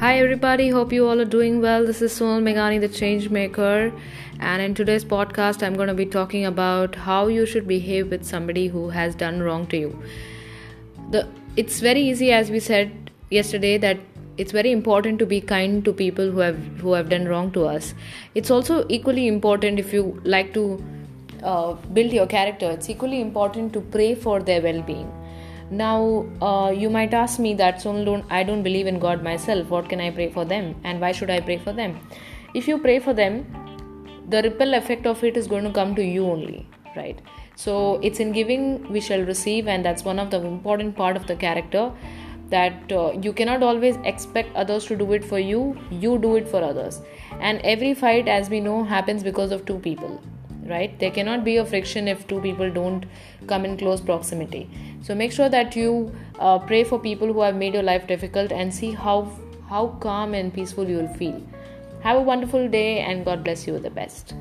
Hi everybody, hope you all are doing well. This is Sonal Megani, the change maker, and in today's podcast, I'm going to be talking about how you should behave with somebody who has done wrong to you. The it's very easy, as we said yesterday, that it's very important to be kind to people who have who have done wrong to us. It's also equally important if you like to uh, build your character. It's equally important to pray for their well-being now uh, you might ask me that so i don't believe in god myself. What can i pray for them? And why should i pray for them? If you pray for them the ripple effect of it is going to come to you only right? So it's in giving we shall receive and that's one of the important part of the character that uh, you cannot always expect others to do it for you. You do it for others. And every fight as we know happens because of two people right? There cannot be a friction if two people don't come in close proximity. So make sure that you uh, pray for people who have made your life difficult and see how how calm and peaceful you will feel. Have a wonderful day and god bless you. The best